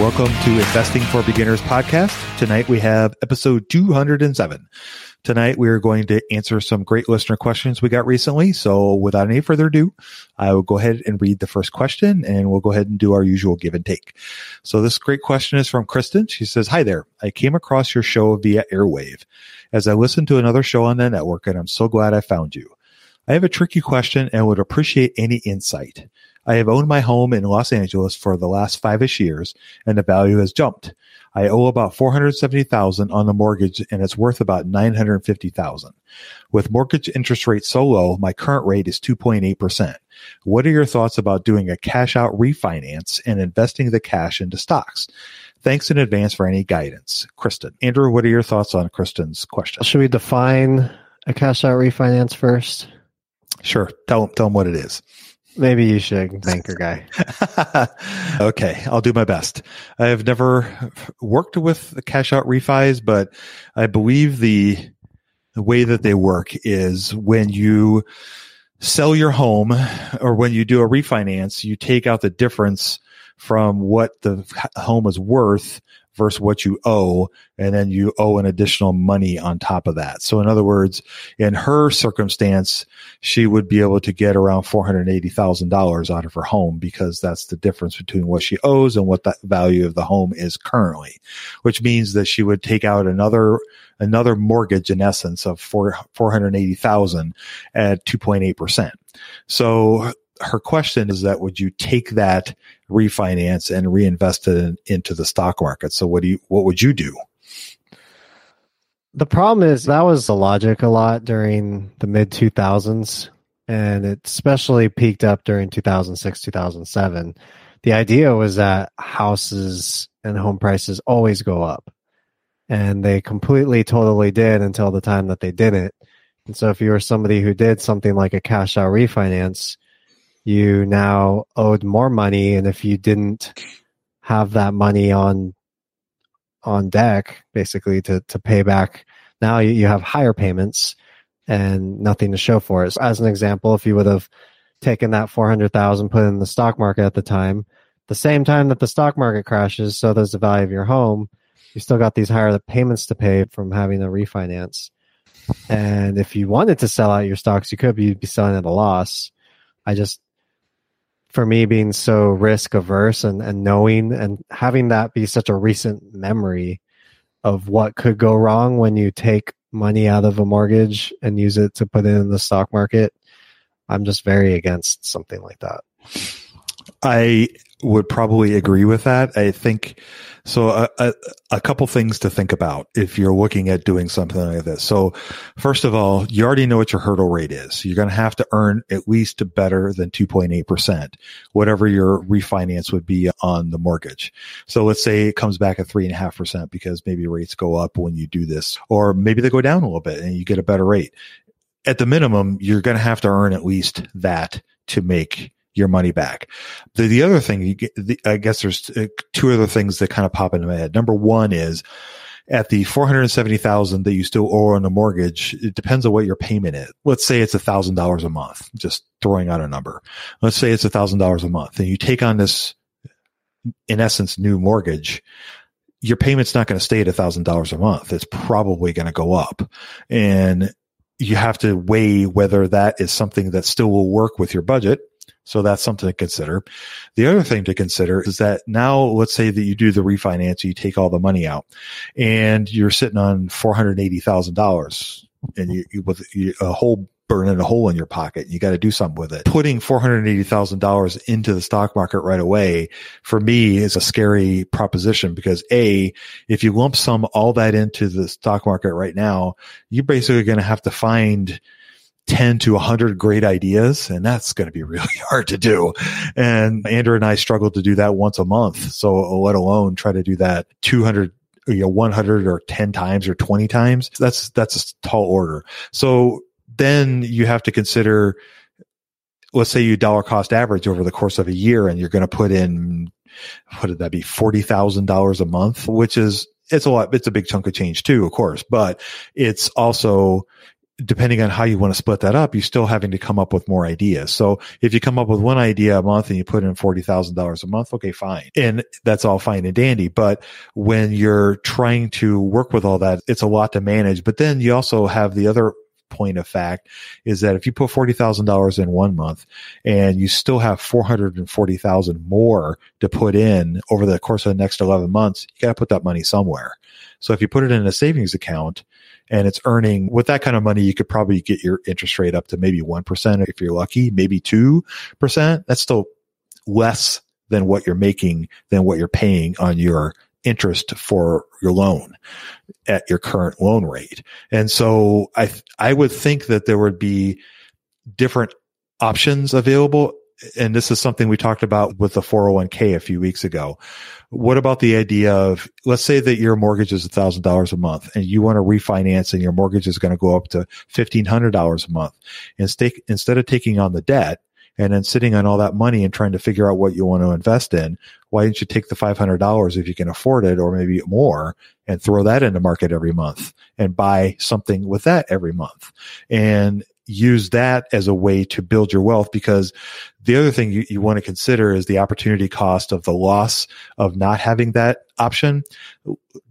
Welcome to Investing for Beginners podcast. Tonight we have episode 207. Tonight we are going to answer some great listener questions we got recently. So without any further ado, I will go ahead and read the first question and we'll go ahead and do our usual give and take. So this great question is from Kristen. She says, Hi there. I came across your show via Airwave as I listened to another show on the network and I'm so glad I found you. I have a tricky question and would appreciate any insight. I have owned my home in Los Angeles for the last five-ish years and the value has jumped. I owe about 470,000 on the mortgage and it's worth about 950,000. With mortgage interest rates so low, my current rate is 2.8%. What are your thoughts about doing a cash out refinance and investing the cash into stocks? Thanks in advance for any guidance. Kristen. Andrew, what are your thoughts on Kristen's question? Should we define a cash out refinance first? Sure. Tell, tell them what it is. Maybe you should, banker guy. okay, I'll do my best. I've never worked with cash out refis, but I believe the the way that they work is when you sell your home or when you do a refinance, you take out the difference from what the home is worth versus what you owe, and then you owe an additional money on top of that. So in other words, in her circumstance, she would be able to get around $480,000 out of her home because that's the difference between what she owes and what the value of the home is currently, which means that she would take out another another mortgage in essence of four, 480,000 at 2.8%. So her question is that would you take that refinance and reinvest it in, into the stock market? So what do you, what would you do? The problem is that was the logic a lot during the mid 2000s and it especially peaked up during 2006, 2007. The idea was that houses and home prices always go up and they completely totally did until the time that they didn't. And so if you were somebody who did something like a cash out refinance, you now owed more money and if you didn't have that money on on deck basically to to pay back now you, you have higher payments and nothing to show for it. So as an example if you would have taken that 400,000 put in the stock market at the time the same time that the stock market crashes so does the value of your home you still got these higher payments to pay from having a refinance. And if you wanted to sell out your stocks you could be, be selling at a loss. I just for me being so risk averse and, and knowing and having that be such a recent memory of what could go wrong when you take money out of a mortgage and use it to put it in the stock market i'm just very against something like that. I would probably agree with that. I think so. A, a, a, couple things to think about if you're looking at doing something like this. So, first of all, you already know what your hurdle rate is. You're going to have to earn at least better than 2.8%, whatever your refinance would be on the mortgage. So, let's say it comes back at 3.5% because maybe rates go up when you do this, or maybe they go down a little bit and you get a better rate. At the minimum, you're going to have to earn at least that to make your money back. The, the other thing, you get, the, I guess there's uh, two other things that kind of pop into my head. Number one is at the 470,000 that you still owe on the mortgage, it depends on what your payment is. Let's say it's a $1,000 a month, just throwing out a number. Let's say it's a $1,000 a month and you take on this, in essence, new mortgage. Your payment's not going to stay at a $1,000 a month. It's probably going to go up. And you have to weigh whether that is something that still will work with your budget so that's something to consider. The other thing to consider is that now let's say that you do the refinance, you take all the money out and you're sitting on $480,000 and you, you with a whole burning a hole in your pocket. You got to do something with it. Putting $480,000 into the stock market right away for me is a scary proposition because A, if you lump sum all that into the stock market right now, you're basically going to have to find 10 to 100 great ideas and that's going to be really hard to do. And andrew and i struggle to do that once a month so let alone try to do that 200 you know 100 or 10 times or 20 times. That's that's a tall order. So then you have to consider let's say you dollar cost average over the course of a year and you're going to put in what did that be $40,000 a month which is it's a lot it's a big chunk of change too of course but it's also depending on how you want to split that up, you're still having to come up with more ideas. So if you come up with one idea a month and you put in $40,000 a month, okay, fine. And that's all fine and dandy. But when you're trying to work with all that, it's a lot to manage. But then you also have the other point of fact is that if you put $40,000 in one month and you still have 440,000 more to put in over the course of the next 11 months, you got to put that money somewhere. So if you put it in a savings account, and it's earning with that kind of money, you could probably get your interest rate up to maybe 1% if you're lucky, maybe 2%. That's still less than what you're making than what you're paying on your interest for your loan at your current loan rate. And so I, I would think that there would be different options available. And this is something we talked about with the 401k a few weeks ago. What about the idea of, let's say that your mortgage is thousand dollars a month and you want to refinance and your mortgage is going to go up to $1,500 a month. Instead, instead of taking on the debt and then sitting on all that money and trying to figure out what you want to invest in, why don't you take the $500 if you can afford it or maybe more and throw that into market every month and buy something with that every month and use that as a way to build your wealth because the other thing you, you want to consider is the opportunity cost of the loss of not having that option.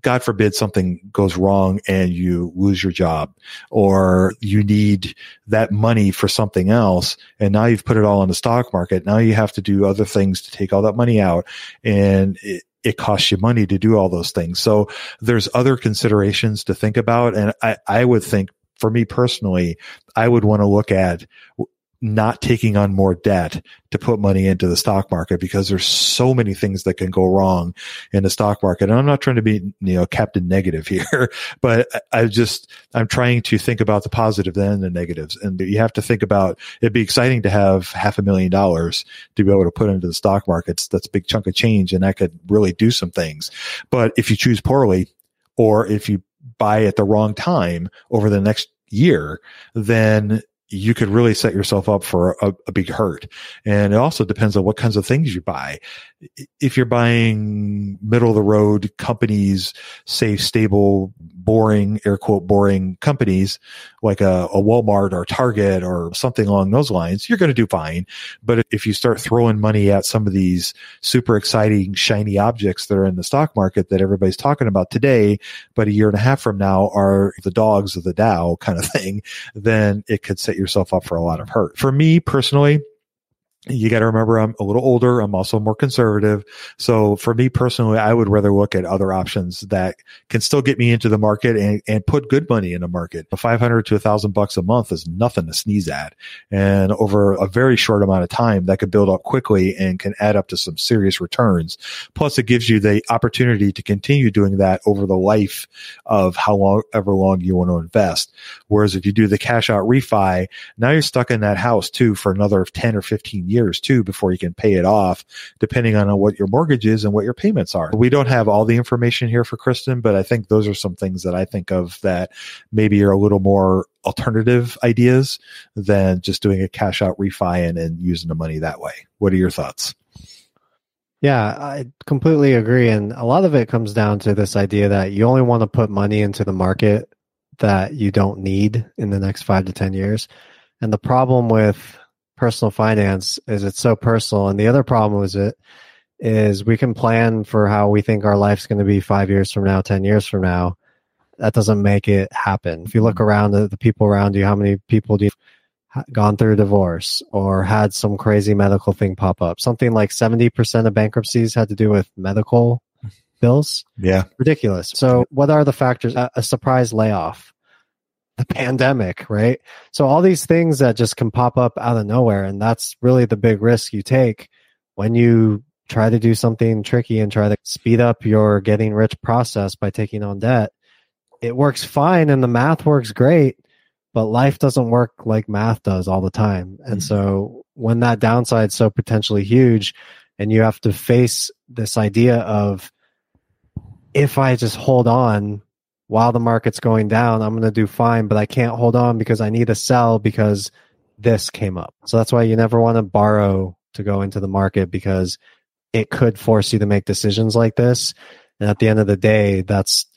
God forbid something goes wrong and you lose your job or you need that money for something else. And now you've put it all in the stock market. Now you have to do other things to take all that money out and it, it costs you money to do all those things. So there's other considerations to think about. And I, I would think for me personally, I would want to look at not taking on more debt to put money into the stock market because there's so many things that can go wrong in the stock market. And I'm not trying to be, you know, captain negative here, but I just, I'm trying to think about the positive positive and the negatives. And you have to think about, it'd be exciting to have half a million dollars to be able to put into the stock markets. That's a big chunk of change and that could really do some things. But if you choose poorly or if you buy at the wrong time over the next year, then you could really set yourself up for a, a, big hurt. And it also depends on what kinds of things you buy. If you're buying middle of the road companies, safe, stable, boring, air quote, boring companies like a, a Walmart or Target or something along those lines, you're going to do fine. But if you start throwing money at some of these super exciting, shiny objects that are in the stock market that everybody's talking about today, but a year and a half from now are the dogs of the Dow kind of thing, then it could set yourself up for a lot of hurt. For me personally, you got to remember I'm a little older. I'm also more conservative. So for me personally, I would rather look at other options that can still get me into the market and, and put good money in the market. A 500 to a thousand bucks a month is nothing to sneeze at. And over a very short amount of time that could build up quickly and can add up to some serious returns. Plus it gives you the opportunity to continue doing that over the life of how long, ever long you want to invest. Whereas if you do the cash out refi, now you're stuck in that house too for another 10 or 15 years too before you can pay it off, depending on what your mortgage is and what your payments are. We don't have all the information here for Kristen, but I think those are some things that I think of that maybe are a little more alternative ideas than just doing a cash out refi and, and using the money that way. What are your thoughts? Yeah, I completely agree. And a lot of it comes down to this idea that you only want to put money into the market that you don't need in the next five to 10 years. And the problem with personal finance is it's so personal. And the other problem with it is we can plan for how we think our life's going to be five years from now, 10 years from now. That doesn't make it happen. If you look mm-hmm. around at the people around you, how many people do you gone through a divorce or had some crazy medical thing pop up? Something like 70% of bankruptcies had to do with medical bills. Yeah. Ridiculous. So what are the factors? A surprise layoff the pandemic, right? So all these things that just can pop up out of nowhere. And that's really the big risk you take when you try to do something tricky and try to speed up your getting rich process by taking on debt. It works fine and the math works great, but life doesn't work like math does all the time. And mm-hmm. so when that downside is so potentially huge and you have to face this idea of if I just hold on while the market's going down, I'm going to do fine, but I can't hold on because I need to sell because this came up. So that's why you never want to borrow to go into the market because it could force you to make decisions like this. And at the end of the day, that's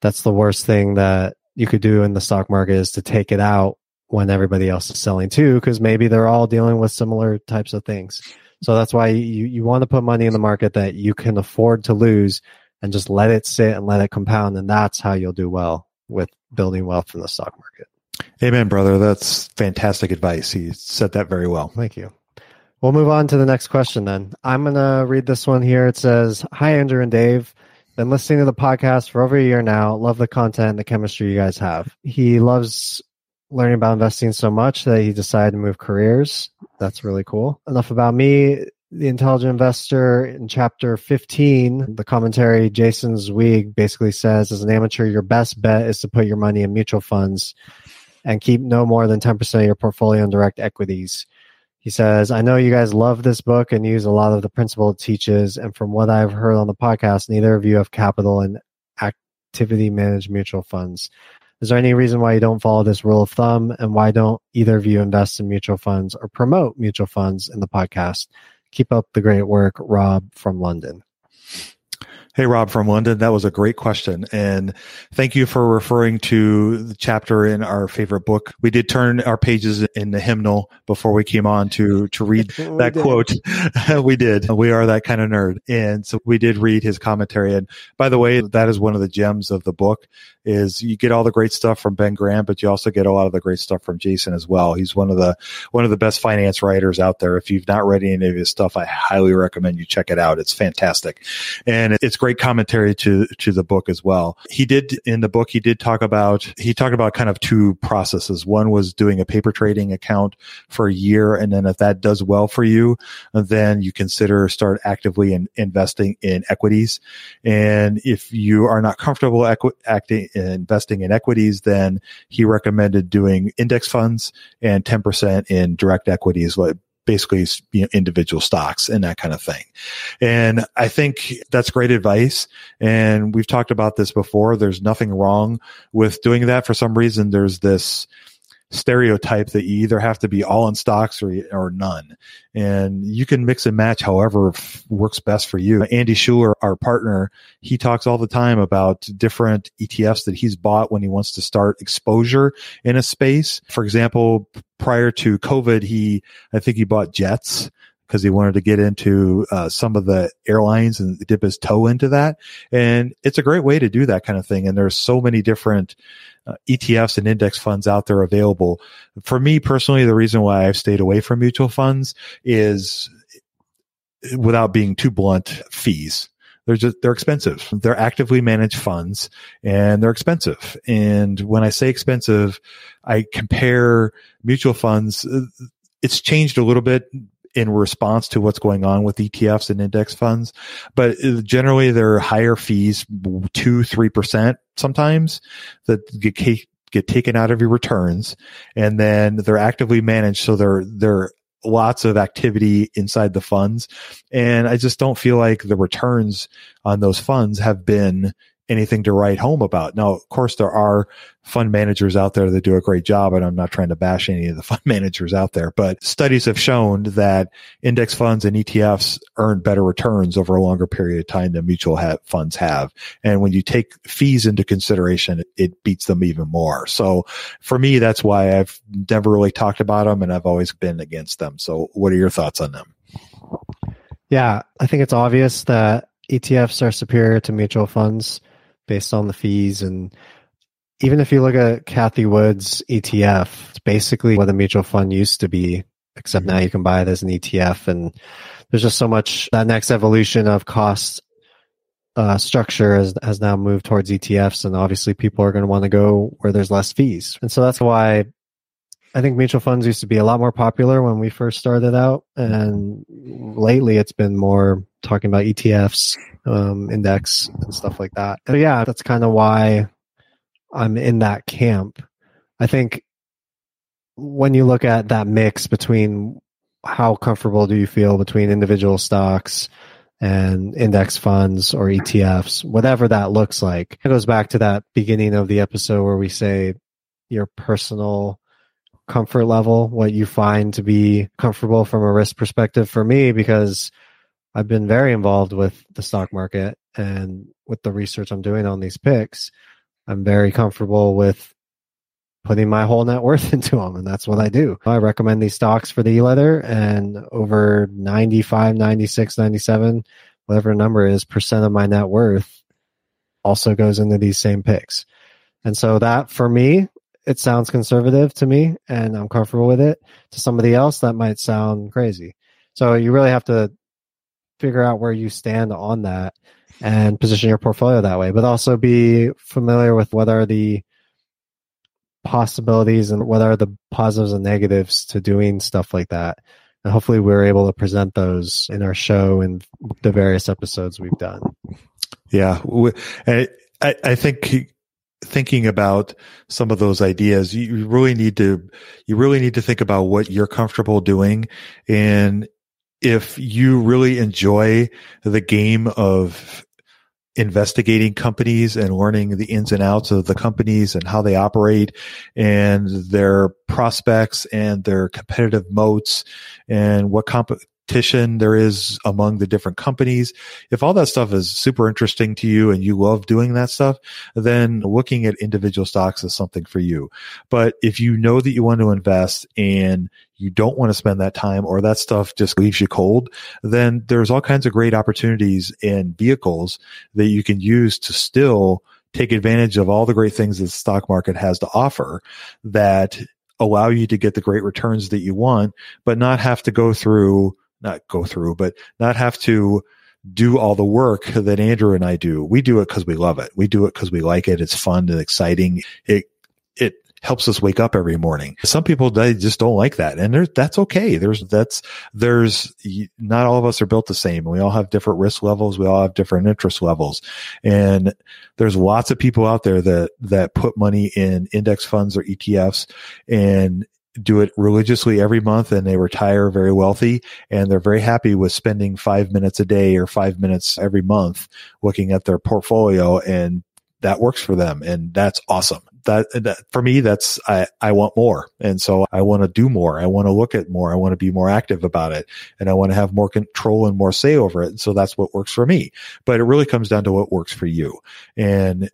that's the worst thing that you could do in the stock market is to take it out when everybody else is selling too, because maybe they're all dealing with similar types of things. So that's why you, you want to put money in the market that you can afford to lose and just let it sit and let it compound. And that's how you'll do well with building wealth in the stock market. Amen, brother. That's fantastic advice. You said that very well. Thank you. We'll move on to the next question then. I'm going to read this one here. It says, Hi, Andrew and Dave. Been listening to the podcast for over a year now. Love the content and the chemistry you guys have. He loves learning about investing so much that he decided to move careers. That's really cool. Enough about me the intelligent investor in chapter 15 the commentary jason zweig basically says as an amateur your best bet is to put your money in mutual funds and keep no more than 10% of your portfolio in direct equities. He says i know you guys love this book and use a lot of the principle it teaches and from what i've heard on the podcast neither of you have capital in activity managed mutual funds. Is there any reason why you don't follow this rule of thumb and why don't either of you invest in mutual funds or promote mutual funds in the podcast Keep up the great work, Rob from London. Hey, Rob from London. That was a great question. And thank you for referring to the chapter in our favorite book. We did turn our pages in the hymnal before we came on to, to read that quote. we did. We are that kind of nerd. And so we did read his commentary. And by the way, that is one of the gems of the book is you get all the great stuff from Ben Graham, but you also get a lot of the great stuff from Jason as well. He's one of the one of the best finance writers out there. If you've not read any of his stuff, I highly recommend you check it out. It's fantastic, and it's great commentary to to the book as well. He did in the book. He did talk about he talked about kind of two processes. One was doing a paper trading account for a year, and then if that does well for you, then you consider start actively in investing in equities. And if you are not comfortable equi- acting investing in equities, then he recommended doing index funds and 10% in direct equities, like basically you know, individual stocks and that kind of thing. And I think that's great advice. And we've talked about this before. There's nothing wrong with doing that. For some reason, there's this, stereotype that you either have to be all in stocks or, or none. And you can mix and match however f- works best for you. Andy Schuler, our partner, he talks all the time about different ETFs that he's bought when he wants to start exposure in a space. For example, prior to COVID, he, I think he bought Jets because he wanted to get into uh, some of the airlines and dip his toe into that. And it's a great way to do that kind of thing. And there's so many different uh, ETFs and index funds out there available. For me personally, the reason why I've stayed away from mutual funds is without being too blunt, fees. They're just, they're expensive. They're actively managed funds and they're expensive. And when I say expensive, I compare mutual funds. It's changed a little bit in response to what's going on with ETFs and index funds, but generally they're higher fees, two, three percent sometimes that get get taken out of your returns and then they're actively managed. So they're, they're lots of activity inside the funds. And I just don't feel like the returns on those funds have been anything to write home about. Now, of course, there are fund managers out there that do a great job, and I'm not trying to bash any of the fund managers out there, but studies have shown that index funds and ETFs earn better returns over a longer period of time than mutual ha- funds have. And when you take fees into consideration, it beats them even more. So for me, that's why I've never really talked about them and I've always been against them. So what are your thoughts on them? Yeah, I think it's obvious that ETFs are superior to mutual funds based on the fees. And even if you look at Cathie Wood's ETF, it's basically what a mutual fund used to be, except now you can buy it as an ETF. And there's just so much that next evolution of cost uh, structure has, has now moved towards ETFs. And obviously people are going to want to go where there's less fees. And so that's why I think mutual funds used to be a lot more popular when we first started out. And lately it's been more talking about ETFs um, index and stuff like that. So yeah, that's kind of why I'm in that camp. I think when you look at that mix between how comfortable do you feel between individual stocks and index funds or ETFs, whatever that looks like, it goes back to that beginning of the episode where we say your personal comfort level, what you find to be comfortable from a risk perspective for me, because I've been very involved with the stock market and with the research I'm doing on these picks. I'm very comfortable with putting my whole net worth into them. And that's what I do. I recommend these stocks for the e-letter and over 95, 96, 97, whatever number is percent of my net worth also goes into these same picks. And so that for me, it sounds conservative to me and I'm comfortable with it. To somebody else, that might sound crazy. So you really have to figure out where you stand on that and position your portfolio that way, but also be familiar with what are the possibilities and what are the positives and negatives to doing stuff like that. And hopefully we're able to present those in our show and the various episodes we've done. Yeah. I, I think thinking about some of those ideas, you really need to, you really need to think about what you're comfortable doing and if you really enjoy the game of investigating companies and learning the ins and outs of the companies and how they operate and their prospects and their competitive moats and what comp- competition there is among the different companies. If all that stuff is super interesting to you and you love doing that stuff, then looking at individual stocks is something for you. But if you know that you want to invest and you don't want to spend that time or that stuff just leaves you cold, then there's all kinds of great opportunities and vehicles that you can use to still take advantage of all the great things that the stock market has to offer that allow you to get the great returns that you want, but not have to go through not go through, but not have to do all the work that Andrew and I do. We do it because we love it. We do it because we like it. It's fun and exciting. It, it helps us wake up every morning. Some people, they just don't like that. And that's okay. There's, that's, there's not all of us are built the same. We all have different risk levels. We all have different interest levels. And there's lots of people out there that, that put money in index funds or ETFs and do it religiously every month and they retire very wealthy and they're very happy with spending five minutes a day or five minutes every month looking at their portfolio and that works for them and that's awesome that, that for me that's i i want more. And so i want to do more. I want to look at more. I want to be more active about it. And i want to have more control and more say over it. And so that's what works for me. But it really comes down to what works for you. And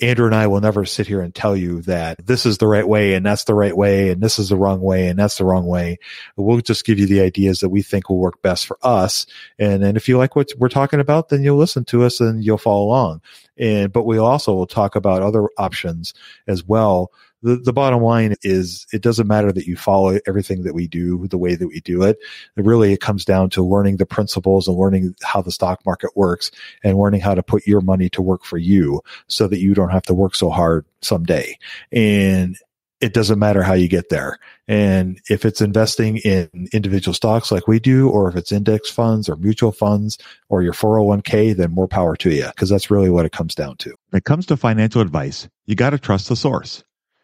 Andrew and I will never sit here and tell you that this is the right way and that's the right way and this is the wrong way and that's the wrong way. We'll just give you the ideas that we think will work best for us. And then if you like what we're talking about, then you'll listen to us and you'll follow along. And, but we also will talk about other options as well the, the bottom line is it doesn't matter that you follow everything that we do the way that we do it. it. Really, it comes down to learning the principles and learning how the stock market works and learning how to put your money to work for you so that you don't have to work so hard someday. And it doesn't matter how you get there. And if it's investing in individual stocks like we do, or if it's index funds or mutual funds or your 401k, then more power to you because that's really what it comes down to. When it comes to financial advice, you got to trust the source.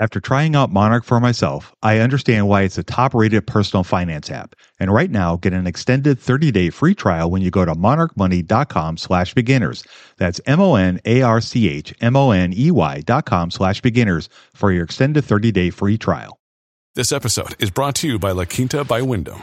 After trying out Monarch for myself, I understand why it's a top rated personal finance app. And right now, get an extended 30 day free trial when you go to monarchmoney.com slash beginners. That's M O N A R C H M O N E Y dot com slash beginners for your extended 30 day free trial. This episode is brought to you by La Quinta by Wyndham.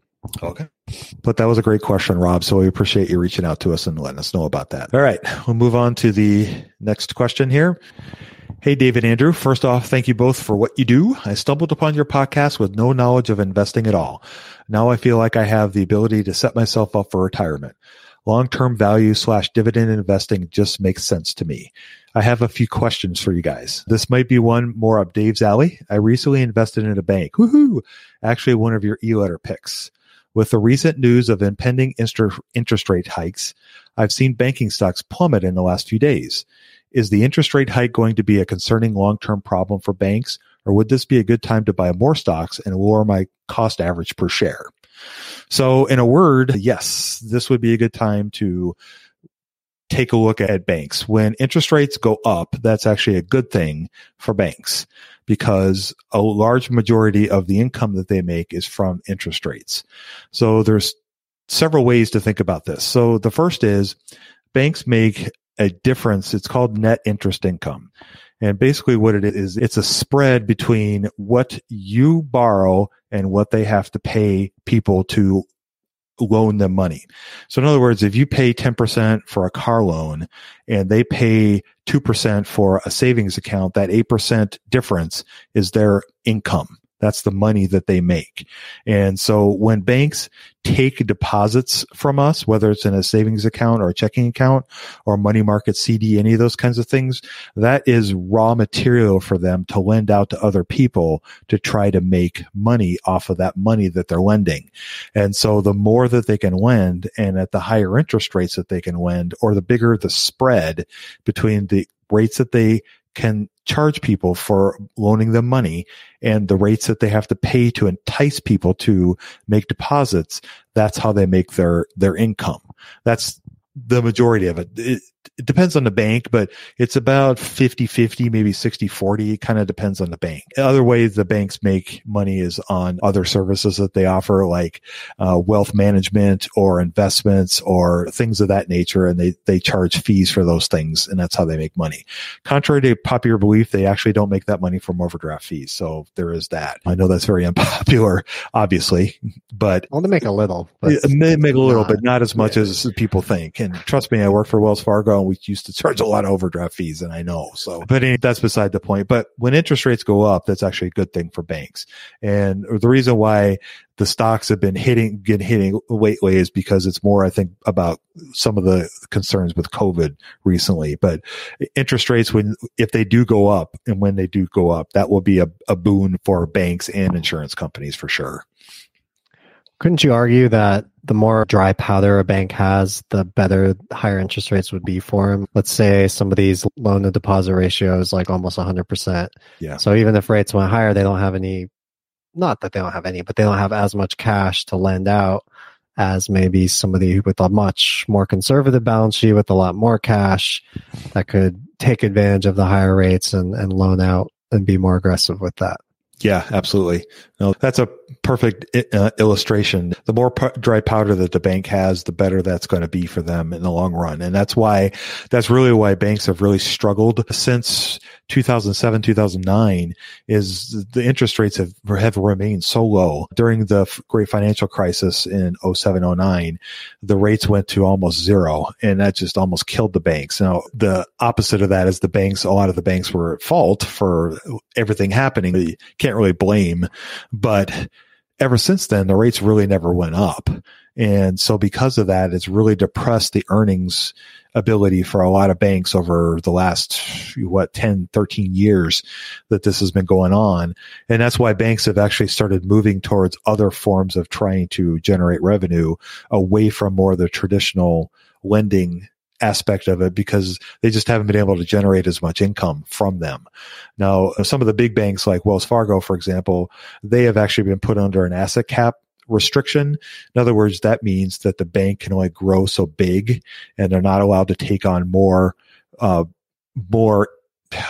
Okay. But that was a great question, Rob. So we appreciate you reaching out to us and letting us know about that. All right. We'll move on to the next question here. Hey, David Andrew. First off, thank you both for what you do. I stumbled upon your podcast with no knowledge of investing at all. Now I feel like I have the ability to set myself up for retirement. Long-term value slash dividend investing just makes sense to me. I have a few questions for you guys. This might be one more up Dave's alley. I recently invested in a bank. Woohoo! Actually, one of your e-letter picks. With the recent news of impending interest rate hikes, I've seen banking stocks plummet in the last few days. Is the interest rate hike going to be a concerning long term problem for banks, or would this be a good time to buy more stocks and lower my cost average per share? So in a word, yes, this would be a good time to take a look at banks. When interest rates go up, that's actually a good thing for banks because a large majority of the income that they make is from interest rates. So there's several ways to think about this. So the first is banks make a difference. It's called net interest income. And basically what it is, it's a spread between what you borrow and what they have to pay people to loan them money. So in other words, if you pay 10% for a car loan and they pay 2% for a savings account, that 8% difference is their income. That's the money that they make. And so when banks take deposits from us, whether it's in a savings account or a checking account or money market CD, any of those kinds of things, that is raw material for them to lend out to other people to try to make money off of that money that they're lending. And so the more that they can lend and at the higher interest rates that they can lend or the bigger the spread between the rates that they can charge people for loaning them money and the rates that they have to pay to entice people to make deposits that's how they make their their income that's the majority of it. it. It depends on the bank, but it's about 50 50, maybe 60 40. It kind of depends on the bank. Other ways the banks make money is on other services that they offer, like uh, wealth management or investments or things of that nature. And they, they charge fees for those things. And that's how they make money. Contrary to popular belief, they actually don't make that money from overdraft fees. So there is that. I know that's very unpopular, obviously, but. Well, they make a little. But they make a little, not, but not as much yeah. as people think. And trust me, I work for Wells Fargo we used to charge a lot of overdraft fees and I know. So, but that's beside the point. But when interest rates go up, that's actually a good thing for banks. And the reason why the stocks have been hitting, getting hitting lately is because it's more, I think, about some of the concerns with COVID recently. But interest rates, when, if they do go up and when they do go up, that will be a, a boon for banks and insurance companies for sure. Couldn't you argue that the more dry powder a bank has, the better higher interest rates would be for them? Let's say some of these loan to deposit ratios like almost 100%. Yeah. So even if rates went higher, they don't have any, not that they don't have any, but they don't have as much cash to lend out as maybe somebody with a much more conservative balance sheet with a lot more cash that could take advantage of the higher rates and, and loan out and be more aggressive with that. Yeah, absolutely. No, that's a perfect uh, illustration. The more p- dry powder that the bank has, the better that's going to be for them in the long run. And that's why, that's really why banks have really struggled since 2007, 2009 is the interest rates have, have remained so low. During the great financial crisis in 07, 09, the rates went to almost zero and that just almost killed the banks. Now, the opposite of that is the banks, a lot of the banks were at fault for everything happening. You can't really blame, but ever since then, the rates really never went up. And so because of that, it's really depressed the earnings ability for a lot of banks over the last, what, 10, 13 years that this has been going on. And that's why banks have actually started moving towards other forms of trying to generate revenue away from more of the traditional lending aspect of it because they just haven't been able to generate as much income from them. Now, some of the big banks like Wells Fargo, for example, they have actually been put under an asset cap restriction. In other words, that means that the bank can only grow so big and they're not allowed to take on more, uh, more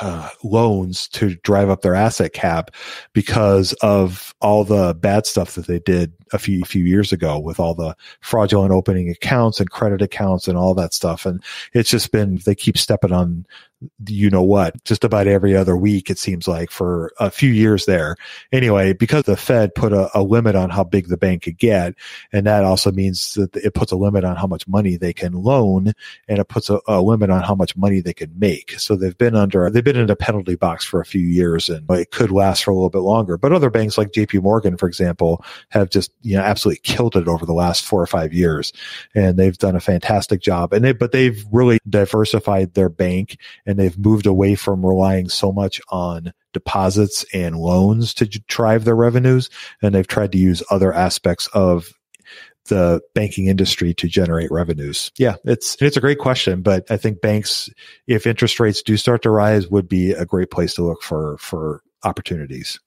uh, loans to drive up their asset cap because of all the bad stuff that they did a few few years ago with all the fraudulent opening accounts and credit accounts and all that stuff. And it's just been they keep stepping on you know what, just about every other week, it seems like for a few years there. Anyway, because the Fed put a, a, limit on how big the bank could get, and that also means that it puts a limit on how much money they can loan, and it puts a, a limit on how much money they can make. So they've been under, they've been in a penalty box for a few years, and it could last for a little bit longer. But other banks like JP Morgan, for example, have just, you know, absolutely killed it over the last four or five years. And they've done a fantastic job. And they, but they've really diversified their bank and they've moved away from relying so much on deposits and loans to drive their revenues. And they've tried to use other aspects of the banking industry to generate revenues? Yeah, it's it's a great question, but I think banks, if interest rates do start to rise, would be a great place to look for for opportunities.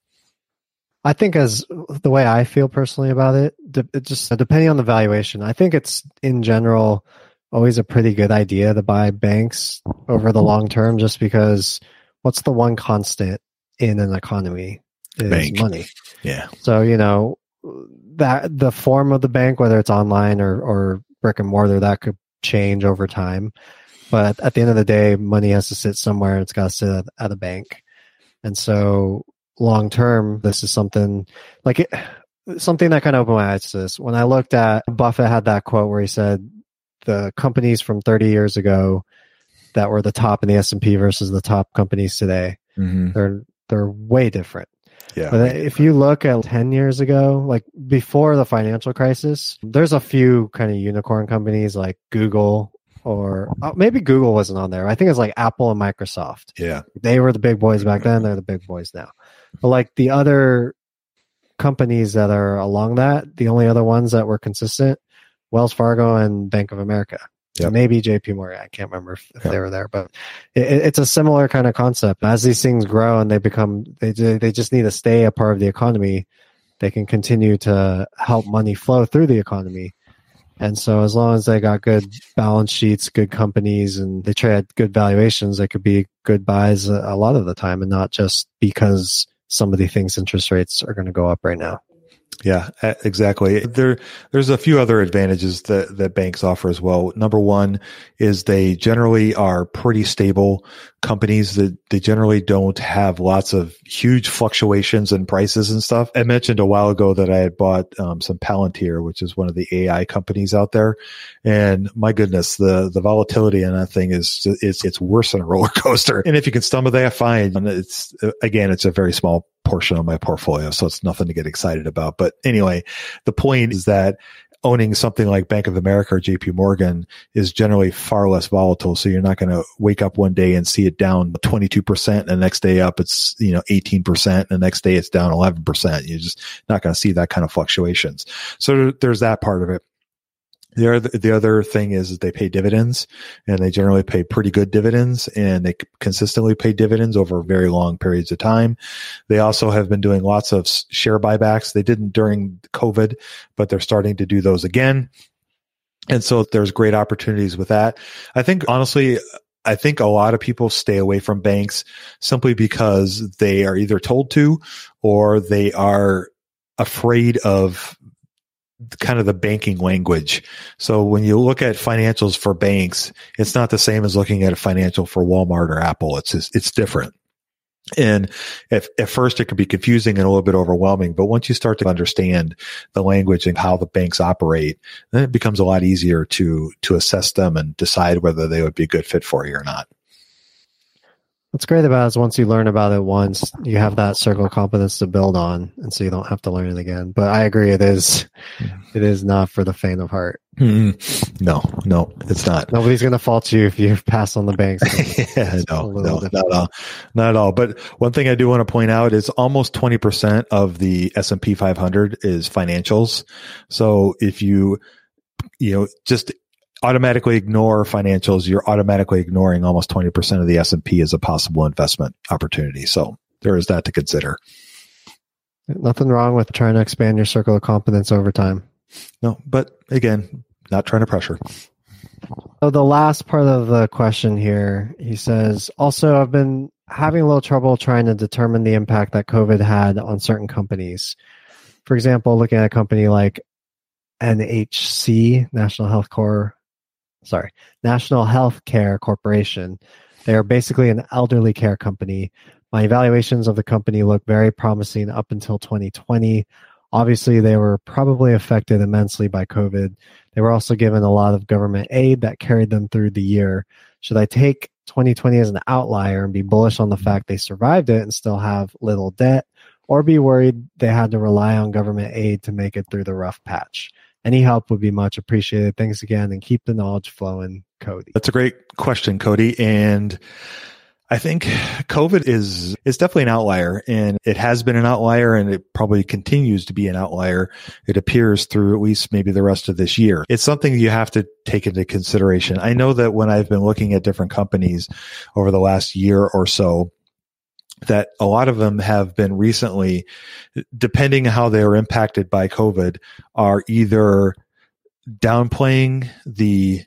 I think as the way I feel personally about it, it just depending on the valuation, I think it's in general always a pretty good idea to buy banks over the long term just because what's the one constant in an economy is Bank. money. Yeah. So, you know, that the form of the bank, whether it's online or, or brick and mortar, that could change over time. But at the end of the day, money has to sit somewhere it's got to sit at, at a bank. And so long term, this is something like it, something that kind of opened my eyes to this. When I looked at Buffett had that quote where he said the companies from 30 years ago that were the top in the S&P versus the top companies today, Mm-hmm. they're they're way different. Yeah. But if you look at 10 years ago, like before the financial crisis, there's a few kind of unicorn companies like Google or oh, maybe Google wasn't on there. I think it's like Apple and Microsoft. yeah. They were the big boys back then. They're the big boys now. But like the other companies that are along that, the only other ones that were consistent, Wells Fargo and Bank of America. Yep. Maybe JP Morgan. I can't remember if, if Yep. they were there, but it, it's a similar kind of concept. As these things grow and they become, they, they just need to stay a part of the economy. They can continue to help money flow through the economy. And so as long as they got good balance sheets, good companies, and they trade at good valuations, they could be good buys a, a lot of the time and not just because somebody thinks interest rates are going to go up right now. Yeah, exactly. There, there's a few other advantages that, that banks offer as well. Number one is they generally are pretty stable companies that they generally don't have lots of huge fluctuations in prices and stuff. I mentioned a while ago that I had bought um, some Palantir, which is one of the AI companies out there. And my goodness, the, the volatility in that thing is, it's, it's worse than a roller coaster. And if you can stomach that, fine. And it's, again, it's a very small portion of my portfolio. So it's nothing to get excited about. But anyway, the point is that owning something like Bank of America or JP Morgan is generally far less volatile. So you're not going to wake up one day and see it down 22% and the next day up it's, you know, 18% and the next day it's down 11%. You're just not going to see that kind of fluctuations. So there's that part of it. The other, the other thing is they pay dividends and they generally pay pretty good dividends and they consistently pay dividends over very long periods of time. They also have been doing lots of share buybacks. They didn't during COVID, but they're starting to do those again. And so there's great opportunities with that. I think honestly, I think a lot of people stay away from banks simply because they are either told to or they are afraid of kind of the banking language. So when you look at financials for banks, it's not the same as looking at a financial for Walmart or Apple. It's just, it's different. And at, at first it can be confusing and a little bit overwhelming, but once you start to understand the language and how the banks operate, then it becomes a lot easier to, to assess them and decide whether they would be a good fit for you or not. What's great about it is once you learn about it once, you have that circle of competence to build on, and so you don't have to learn it again. But I agree, it is, it is not for the faint of heart. Mm, no, no, it's not. Nobody's going to fault you if you pass on the banks. yeah, no, no, different. not at all, not at all. But one thing I do want to point out is almost twenty percent of the S and P 500 is financials. So if you, you know, just automatically ignore financials, you're automatically ignoring almost twenty percent of the S and P as a possible investment opportunity. So there is that to consider. Nothing wrong with trying to expand your circle of competence over time. No, but again, not trying to pressure. So the last part of the question here, he says, also I've been having a little trouble trying to determine the impact that COVID had on certain companies. For example, looking at a company like NHC, National Health Corps, sorry, National Health Care Corporation. They are basically an elderly care company. My evaluations of the company look very promising up until 2020. Obviously, they were probably affected immensely by COVID. They were also given a lot of government aid that carried them through the year. Should I take 2020 as an outlier and be bullish on the fact they survived it and still have little debt, or be worried they had to rely on government aid to make it through the rough patch? Any help would be much appreciated. Thanks again and keep the knowledge flowing, Cody. That's a great question, Cody. And I think COVID is is definitely an outlier and it has been an outlier and it probably continues to be an outlier. It appears through at least maybe the rest of this year. It's something you have to take into consideration. I know that when I've been looking at different companies over the last year or so, that a lot of them have been recently, depending how they were impacted by COVID, are either downplaying the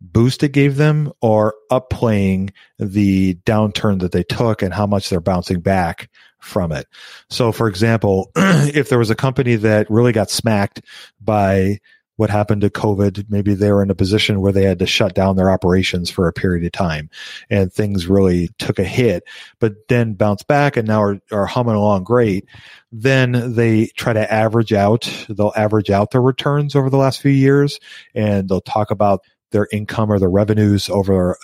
boost it gave them or upplaying the downturn that they took and how much they're bouncing back from it. So, for example, if there was a company that really got smacked by what happened to COVID. Maybe they were in a position where they had to shut down their operations for a period of time and things really took a hit, but then bounced back and now are, are humming along great. Then they try to average out, they'll average out their returns over the last few years and they'll talk about their income or their revenues over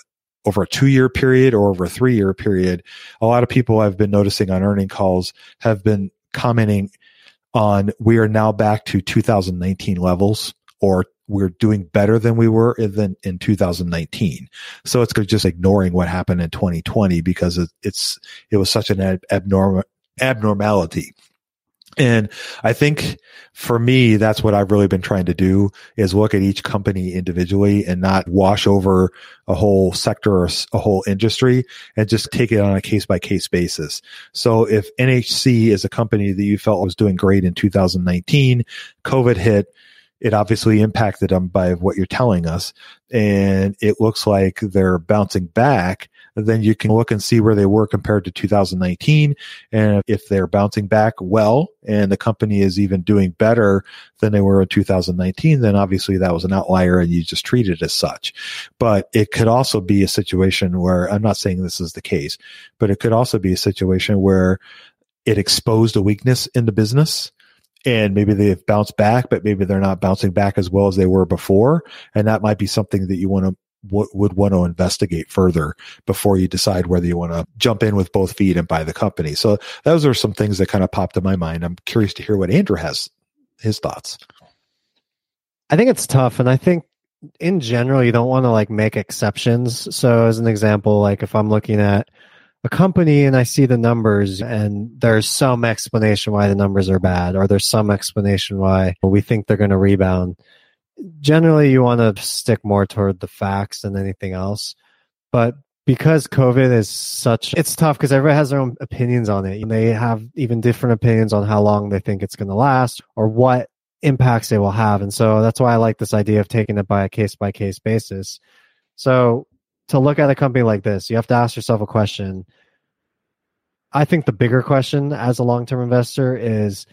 over a two year period or over a three year period. A lot of people I've been noticing on earning calls have been commenting on we are now back to 2019 levels or we're doing better than we were in, in 2019. So it's just ignoring what happened in 2020 because it, it's it was such an abnormal abnormality. And I think for me, that's what I've really been trying to do is look at each company individually and not wash over a whole sector or a whole industry and just take it on a case by case basis. So if NHC is a company that you felt was doing great in 2019, COVID hit, it obviously impacted them by what you're telling us. And it looks like they're bouncing back. Then you can look and see where they were compared to 2019. And if they're bouncing back well and the company is even doing better than they were in 2019, then obviously that was an outlier and you just treat it as such. But it could also be a situation where I'm not saying this is the case, but it could also be a situation where it exposed a weakness in the business and maybe they've bounced back, but maybe they're not bouncing back as well as they were before. And that might be something that you want to w- would want to investigate further before you decide whether you want to jump in with both feet and buy the company. So those are some things that kind of popped in my mind. I'm curious to hear what Andrew has his thoughts. I think it's tough, and I think in general you don't want to like make exceptions. So as an example, like if I'm looking at a company and I see the numbers and there's some explanation why the numbers are bad or there's some explanation why we think they're going to rebound. Generally, you want to stick more toward the facts than anything else. But because COVID is such, it's tough because everybody has their own opinions on it. They have even different opinions on how long they think it's going to last or what impacts it will have. And so that's why I like this idea of taking it by a case by case basis. So to look at a company like this, you have to ask yourself a question. I think the bigger question as a long term investor is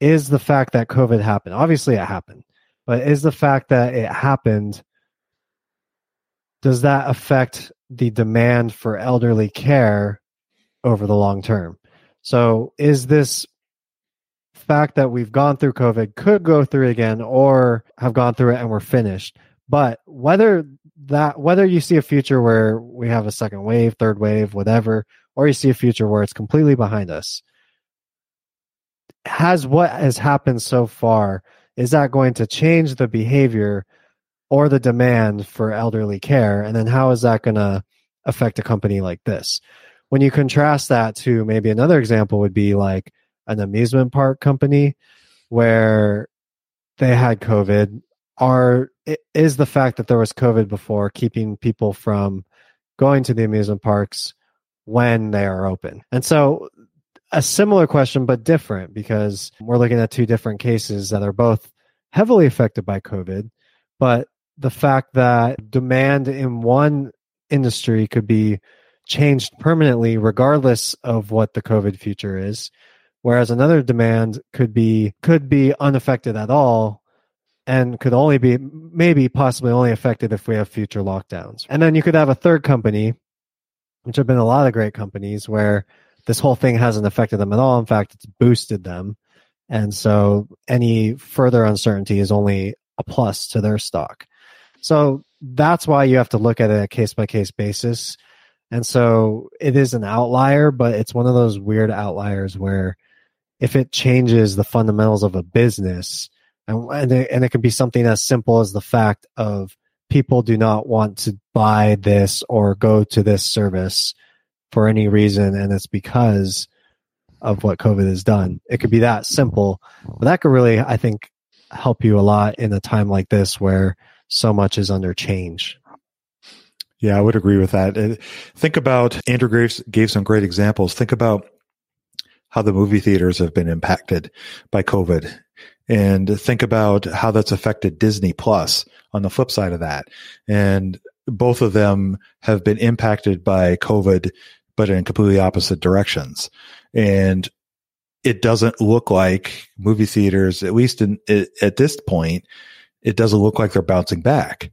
is the fact that COVID happened. Obviously, it happened, but is the fact that it happened, does that affect the demand for elderly care over the long term? So, is this fact that we've gone through COVID, could go through it again, or have gone through it and we're finished? But whether that whether you see a future where we have a second wave, third wave, whatever, or you see a future where it's completely behind us, has what has happened so far is that going to change the behavior or the demand for elderly care? And then how is that going to affect a company like this? When you contrast that to maybe another example would be like an amusement park company where they had covid. Are is the fact that there was COVID before keeping people from going to the amusement parks when they are open. And so a similar question, but different because we're looking at two different cases that are both heavily affected by COVID. But the fact that demand in one industry could be changed permanently, regardless of what the COVID future is, whereas another demand could be could be unaffected at all and could only be maybe possibly only affected if we have future lockdowns. And then you could have a third company, which have been a lot of great companies where this whole thing hasn't affected them at all. In fact, it's boosted them. And so any further uncertainty is only a plus to their stock. So that's why you have to look at it a case by case basis. And so it is an outlier, but it's one of those weird outliers where if it changes the fundamentals of a business, and and it, and it could be something as simple as the fact of people do not want to buy this or go to this service for any reason, and it's because of what COVID has done. It could be that simple, but that could really, I think, help you a lot in a time like this where so much is under change. Yeah, I would agree with that. Think about Andrew Graves gave some great examples. Think about how the movie theaters have been impacted by COVID and think about how that's affected Disney Plus on the flip side of that. And both of them have been impacted by COVID, but in completely opposite directions. And it doesn't look like movie theaters, at least in, at this point, it doesn't look like they're bouncing back.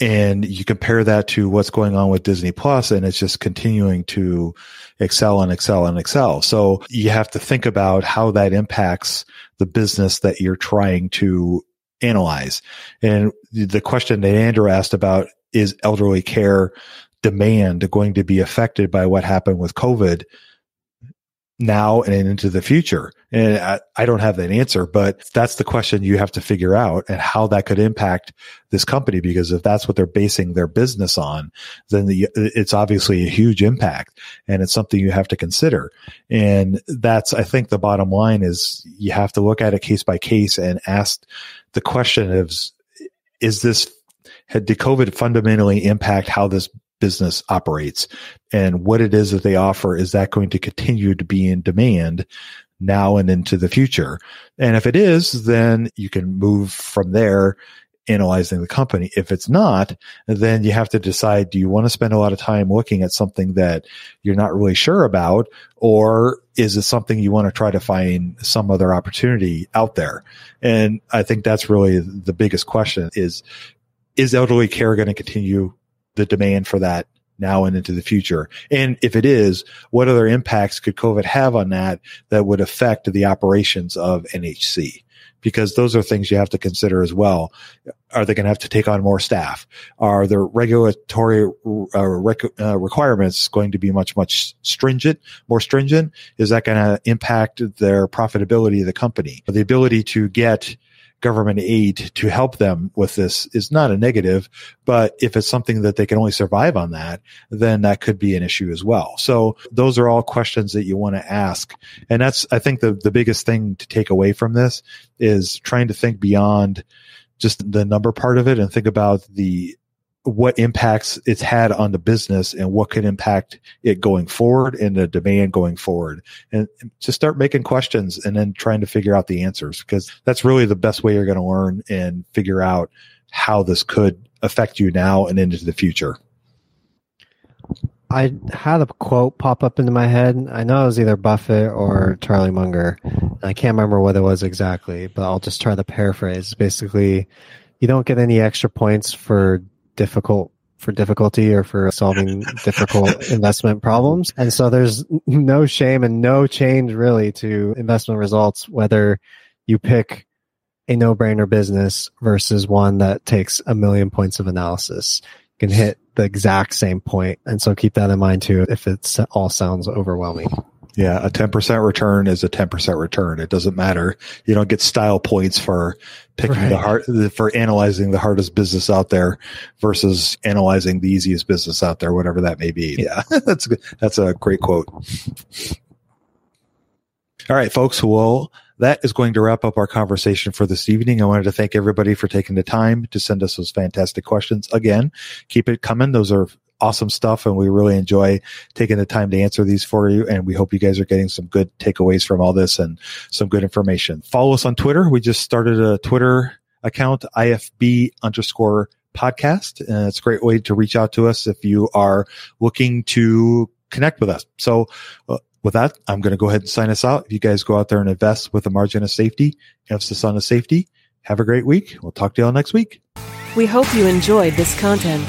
And you compare that to what's going on with Disney Plus and it's just continuing to excel and excel and excel. So you have to think about how that impacts the business that you're trying to analyze. And the question that Andrew asked about is elderly care demand going to be affected by what happened with COVID? Now and into the future? And I, I, don't have that answer, but that's the question you have to figure out and how that could impact this company. Because if that's what they're basing their business on, then the, it's obviously a huge impact and it's something you have to consider. And that's, I think the bottom line is you have to look at it case by case and ask the question of, is this, had did COVID fundamentally impact how this business operates and what it is that they offer. Is that going to continue to be in demand now and into the future? And if it is, then you can move from there analyzing the company. If it's not, then you have to decide, do you want to spend a lot of time looking at something that you're not really sure about? Or is it something you want to try to find some other opportunity out there? And I think that's really the biggest question is, is elderly care going to continue the demand for that now and into the future? And if it is, what other impacts could COVID have on that that would affect the operations of NHC? Because those are things you have to consider as well. Are they going to have to take on more staff? Are the regulatory uh, rec- uh, requirements going to be much, much stringent, more stringent? Is that going to impact their profitability of the company? The ability to get government aid to help them with this is not a negative, but if it's something that they can only survive on that, then that could be an issue as well. So those are all questions that you want to ask. And that's, I think the, the biggest thing to take away from this is trying to think beyond just the number part of it and think about the what impacts it's had on the business and what could impact it going forward and the demand going forward and just start making questions and then trying to figure out the answers because that's really the best way you're going to learn and figure out how this could affect you now and into the future I had a quote pop up into my head. I know it was either Buffett or Charlie Munger. I can't remember what it was exactly, but I'll just try to paraphrase. Basically, you don't get any extra points for difficult for difficulty or for solving difficult investment problems. And so there's no shame and no change really to investment results, whether you pick a no brainer business versus one that takes a million points of analysis. You can hit the exact same point. And so keep that in mind too if it all sounds overwhelming. Yeah, a 10% return is a 10% return. It doesn't matter. You don't get style points for picking right. the hard, for analyzing the hardest business out there versus analyzing the easiest business out there, whatever that may be. Yeah, that's, that's a great quote. All right, folks. Well, that is going to wrap up our conversation for this evening. I wanted to thank everybody for taking the time to send us those fantastic questions. Again, keep it coming. Those are awesome stuff and we really enjoy taking the time to answer these for you. And we hope you guys are getting some good takeaways from all this and some good information. Follow us on Twitter. We just started a Twitter account, IFB underscore podcast. And it's a great way to reach out to us if you are looking to connect with us. So uh, with that, I'm going to go ahead and sign us out. If you guys go out there and invest with a margin of safety, emphasis on the safety, have a great week. We'll talk to y'all next week. We hope you enjoyed this content.